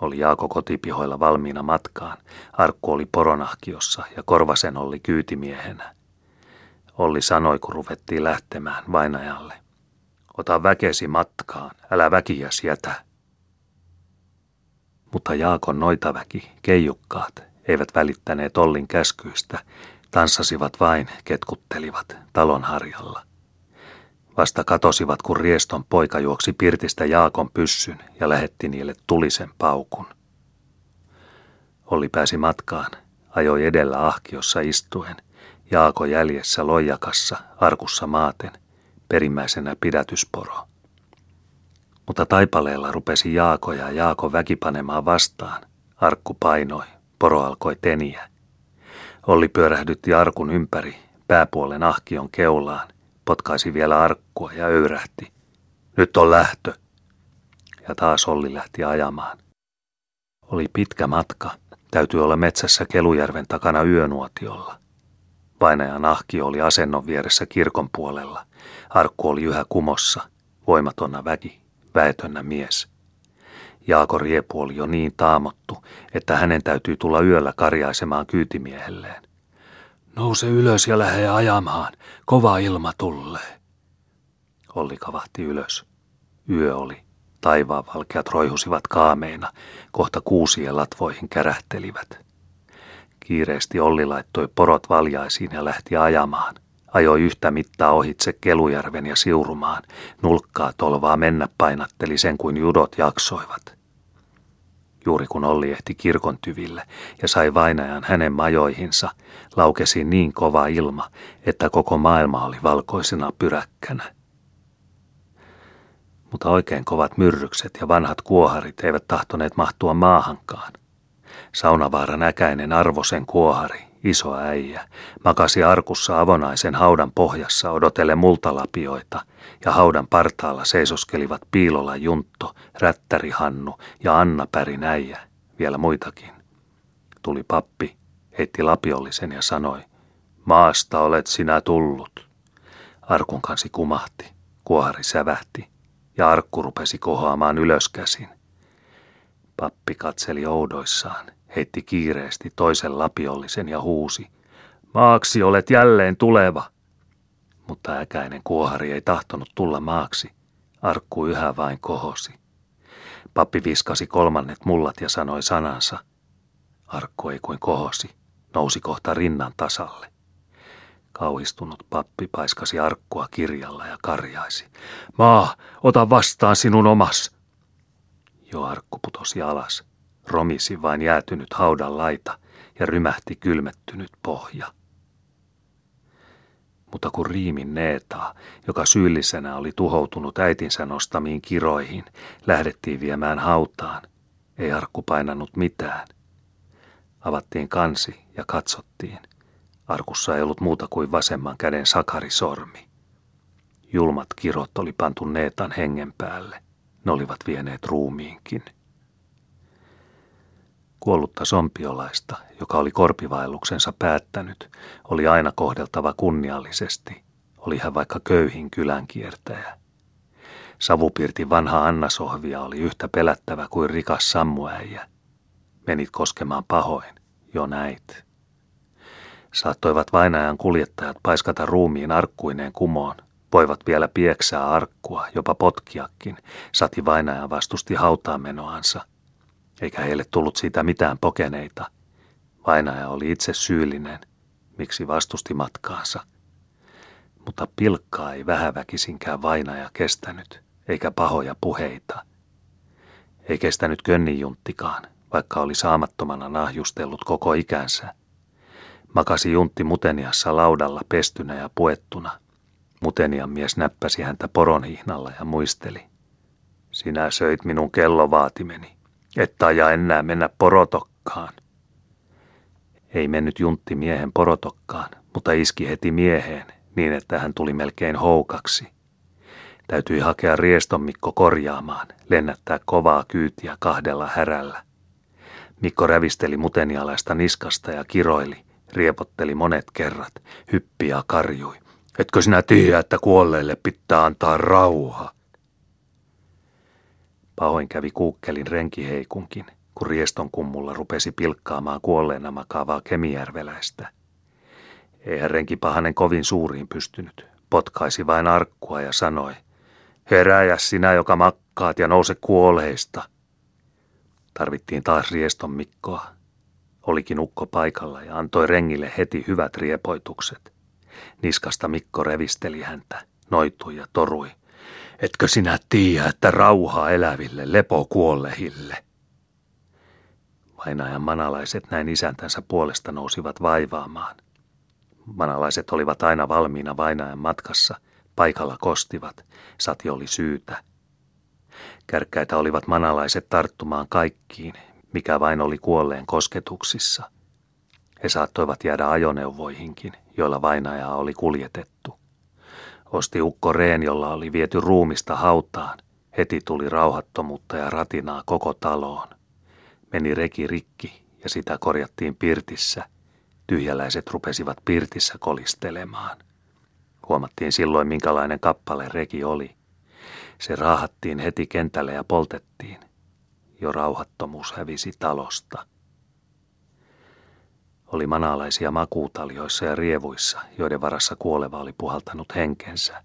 Oli Jaako kotipihoilla valmiina matkaan. Arkku oli poronahkiossa ja Korvasen oli kyytimiehenä. Olli sanoi, kun ruvettiin lähtemään vainajalle. Ota väkesi matkaan, älä väkiäs jätä. Mutta Jaakon noitaväki, keijukkaat, eivät välittäneet Ollin käskyistä, tanssasivat vain, ketkuttelivat talon harjalla. Vasta katosivat, kun Rieston poika juoksi pirtistä Jaakon pyssyn ja lähetti niille tulisen paukun. Olli pääsi matkaan, ajoi edellä ahkiossa istuen, Jaako jäljessä loijakassa, arkussa maaten, perimmäisenä pidätysporo. Mutta taipaleella rupesi Jaako ja Jaako väkipanemaan vastaan. Arkku painoi, poro alkoi teniä. Olli pyörähdytti arkun ympäri, pääpuolen ahkion keulaan, potkaisi vielä arkkua ja öyrähti. Nyt on lähtö. Ja taas Olli lähti ajamaan. Oli pitkä matka. Täytyy olla metsässä Kelujärven takana yönuotiolla. Vainajan ahki oli asennon vieressä kirkon puolella. Arkku oli yhä kumossa, voimatonna väki, väetönnä mies. Jaako Riepu oli jo niin taamottu, että hänen täytyy tulla yöllä karjaisemaan kyytimiehelleen. Nouse ylös ja lähde ajamaan, kova ilma tulee. Olli kavahti ylös. Yö oli. Taivaan valkeat roihusivat kaameina, kohta kuusien latvoihin kärähtelivät. Kiireesti Olli laittoi porot valjaisiin ja lähti ajamaan. Ajoi yhtä mittaa ohitse Kelujärven ja Siurumaan. Nulkkaa tolvaa mennä painatteli sen kuin judot jaksoivat. Juuri kun Olli ehti kirkon tyville ja sai vainajan hänen majoihinsa, laukesi niin kova ilma, että koko maailma oli valkoisena pyräkkänä. Mutta oikein kovat myrrykset ja vanhat kuoharit eivät tahtoneet mahtua maahankaan. Saunavaaran äkäinen arvosen kuohari, iso äijä, makasi arkussa avonaisen haudan pohjassa odotelle multalapioita, ja haudan partaalla seisoskelivat piilolla Juntto, Rättäri Hannu ja Anna Pärin äijä, vielä muitakin. Tuli pappi, heitti lapiollisen ja sanoi, maasta olet sinä tullut. Arkun kansi kumahti, kuohari sävähti, ja arkku rupesi kohoamaan ylöskäsin. Pappi katseli oudoissaan, heitti kiireesti toisen lapiollisen ja huusi. Maaksi olet jälleen tuleva. Mutta äkäinen kuohari ei tahtonut tulla maaksi. Arkku yhä vain kohosi. Pappi viskasi kolmannet mullat ja sanoi sanansa. Arkku ei kuin kohosi, nousi kohta rinnan tasalle. Kauhistunut pappi paiskasi arkkua kirjalla ja karjaisi. Maa, ota vastaan sinun omas. Jo arkku putosi alas. Romisi vain jäätynyt haudan laita ja rymähti kylmettynyt pohja. Mutta kun Riimin Neetaa, joka syyllisenä oli tuhoutunut äitinsä nostamiin kiroihin, lähdettiin viemään hautaan, ei arkku painanut mitään. Avattiin kansi ja katsottiin. Arkussa ei ollut muuta kuin vasemman käden sakarisormi. Julmat kirot oli pantu Neetan hengen päälle. Ne olivat vieneet ruumiinkin. Kuollutta sompiolaista, joka oli korpivaelluksensa päättänyt, oli aina kohdeltava kunniallisesti, oli hän vaikka köyhin kylän kiertäjä. Savupirtin vanha Anna-sohvia oli yhtä pelättävä kuin rikas sammuäijä. Menit koskemaan pahoin, jo näit. Saattoivat vainajan kuljettajat paiskata ruumiin arkkuineen kumoon, voivat vielä pieksää arkkua, jopa potkiakin, sati vainaja vastusti hautaamenoansa – eikä heille tullut siitä mitään pokeneita. Vainaja oli itse syyllinen, miksi vastusti matkaansa. Mutta pilkkaa ei vähäväkisinkään vainaja kestänyt, eikä pahoja puheita. Ei kestänyt könnijunttikaan, vaikka oli saamattomana nahjustellut koko ikänsä. Makasi juntti Muteniassa laudalla pestynä ja puettuna. Mutenian mies näppäsi häntä poronhihnalla ja muisteli. Sinä söit minun kellovaatimeni. Että aja enää mennä porotokkaan. Ei mennyt juntti miehen porotokkaan, mutta iski heti mieheen niin, että hän tuli melkein houkaksi. Täytyi hakea rieston Mikko korjaamaan, lennättää kovaa kyytiä kahdella härällä. Mikko rävisteli mutenialaista niskasta ja kiroili, riepotteli monet kerrat, hyppi ja karjui. Etkö sinä tiedä, että kuolleille pitää antaa rauha? Pahoin kävi kuukkelin renkiheikunkin, kun rieston kummulla rupesi pilkkaamaan kuolleena makaavaa kemijärveläistä. Eihän renki pahanen kovin suuriin pystynyt, potkaisi vain arkkua ja sanoi, heräjä sinä, joka makkaat ja nouse kuolleista. Tarvittiin taas rieston Mikkoa. Olikin ukko paikalla ja antoi rengille heti hyvät riepoitukset. Niskasta Mikko revisteli häntä, noitui ja torui – Etkö sinä tiedä, että rauha eläville, lepo kuollehille? Vainajan manalaiset näin isäntänsä puolesta nousivat vaivaamaan. Manalaiset olivat aina valmiina vainajan matkassa, paikalla kostivat, sati oli syytä. Kärkkäitä olivat manalaiset tarttumaan kaikkiin, mikä vain oli kuolleen kosketuksissa. He saattoivat jäädä ajoneuvoihinkin, joilla vainajaa oli kuljetettu. Osti ukko Reen, jolla oli viety ruumista hautaan. Heti tuli rauhattomuutta ja ratinaa koko taloon. Meni reki rikki ja sitä korjattiin pirtissä. Tyhjäläiset rupesivat pirtissä kolistelemaan. Huomattiin silloin, minkälainen kappale reki oli. Se raahattiin heti kentälle ja poltettiin. Jo rauhattomuus hävisi talosta. Oli manalaisia makuutaljoissa ja rievuissa, joiden varassa kuoleva oli puhaltanut henkensä.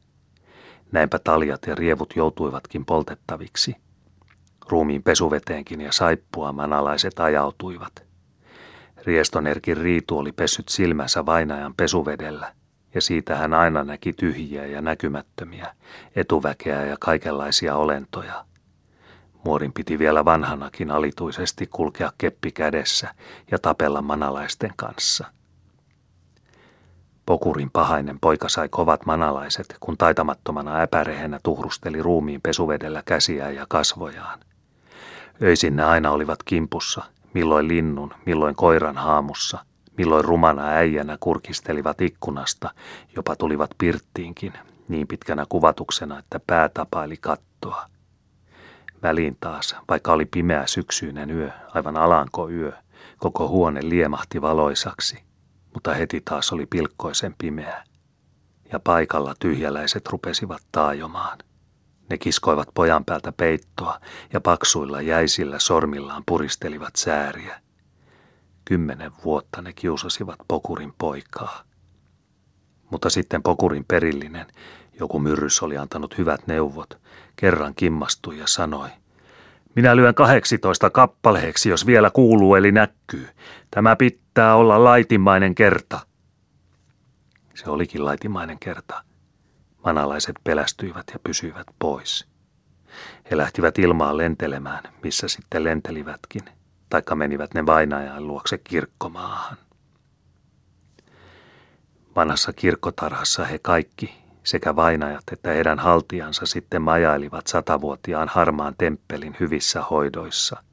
Näinpä taljat ja rievut joutuivatkin poltettaviksi. Ruumiin pesuveteenkin ja saippua manalaiset ajautuivat. Riestonerkin Riitu oli pessyt silmänsä vainajan pesuvedellä, ja siitä hän aina näki tyhjiä ja näkymättömiä, etuväkeä ja kaikenlaisia olentoja – Muorin piti vielä vanhanakin alituisesti kulkea keppi kädessä ja tapella manalaisten kanssa. Pokurin pahainen poika sai kovat manalaiset, kun taitamattomana äpärehenä tuhrusteli ruumiin pesuvedellä käsiään ja kasvojaan. Öisin ne aina olivat kimpussa, milloin linnun, milloin koiran haamussa, milloin rumana äijänä kurkistelivat ikkunasta, jopa tulivat pirttiinkin, niin pitkänä kuvatuksena, että pää tapaili kattoa – Väliin taas, vaikka oli pimeä syksyinen yö, aivan alanko yö, koko huone liemahti valoisaksi, mutta heti taas oli pilkkoisen pimeä. Ja paikalla tyhjäläiset rupesivat taajomaan. Ne kiskoivat pojan päältä peittoa ja paksuilla jäisillä sormillaan puristelivat sääriä. Kymmenen vuotta ne kiusasivat pokurin poikaa. Mutta sitten pokurin perillinen, joku myrrys oli antanut hyvät neuvot, kerran kimmastui ja sanoi, minä lyön 18 kappaleeksi, jos vielä kuuluu eli näkyy. Tämä pitää olla laitimainen kerta. Se olikin laitimainen kerta. Manalaiset pelästyivät ja pysyivät pois. He lähtivät ilmaan lentelemään, missä sitten lentelivätkin, taikka menivät ne vainajan luokse kirkkomaahan. Vanhassa kirkkotarhassa he kaikki, sekä vainajat että heidän haltiansa sitten majailivat satavuotiaan harmaan temppelin hyvissä hoidoissa.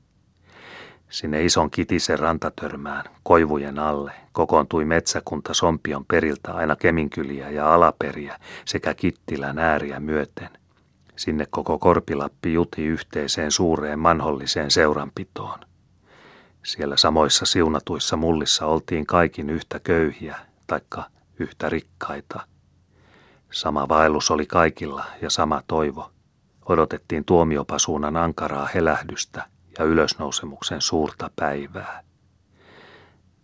Sinne ison kitisen rantatörmään, koivujen alle, kokoontui metsäkunta Sompion periltä aina Keminkyliä ja Alaperiä sekä Kittilän ääriä myöten. Sinne koko Korpilappi juti yhteiseen suureen manholliseen seuranpitoon. Siellä samoissa siunatuissa mullissa oltiin kaikin yhtä köyhiä, taikka yhtä rikkaita – Sama vaellus oli kaikilla ja sama toivo. Odotettiin tuomiopasuunan ankaraa helähdystä ja ylösnousemuksen suurta päivää.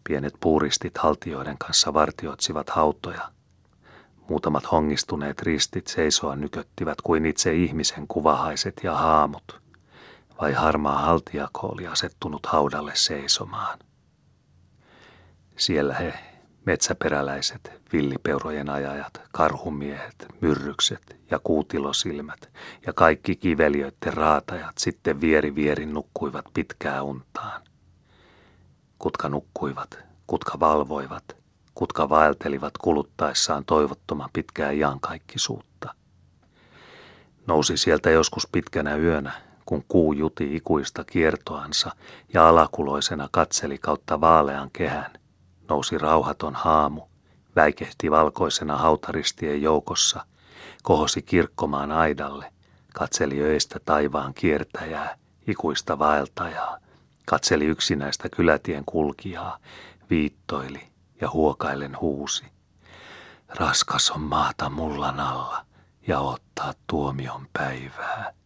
Pienet puuristit haltioiden kanssa vartioitsivat hautoja. Muutamat hongistuneet ristit seisoa nyköttivät kuin itse ihmisen kuvahaiset ja haamut. Vai harmaa haltiako oli asettunut haudalle seisomaan. Siellä he Metsäperäläiset, villipeurojen ajajat, karhumiehet, myrrykset ja kuutilosilmät ja kaikki kiveliöiden raatajat sitten vieri vierin nukkuivat pitkää untaan. Kutka nukkuivat, kutka valvoivat, kutka vaeltelivat kuluttaessaan toivottoman pitkää iankaikkisuutta. Nousi sieltä joskus pitkänä yönä, kun kuu juti ikuista kiertoansa ja alakuloisena katseli kautta vaalean kehän, nousi rauhaton haamu, väikehti valkoisena hautaristien joukossa, kohosi kirkkomaan aidalle, katseli öistä taivaan kiertäjää, ikuista vaeltajaa, katseli yksinäistä kylätien kulkijaa, viittoili ja huokaillen huusi. Raskas on maata mullan alla ja ottaa tuomion päivää.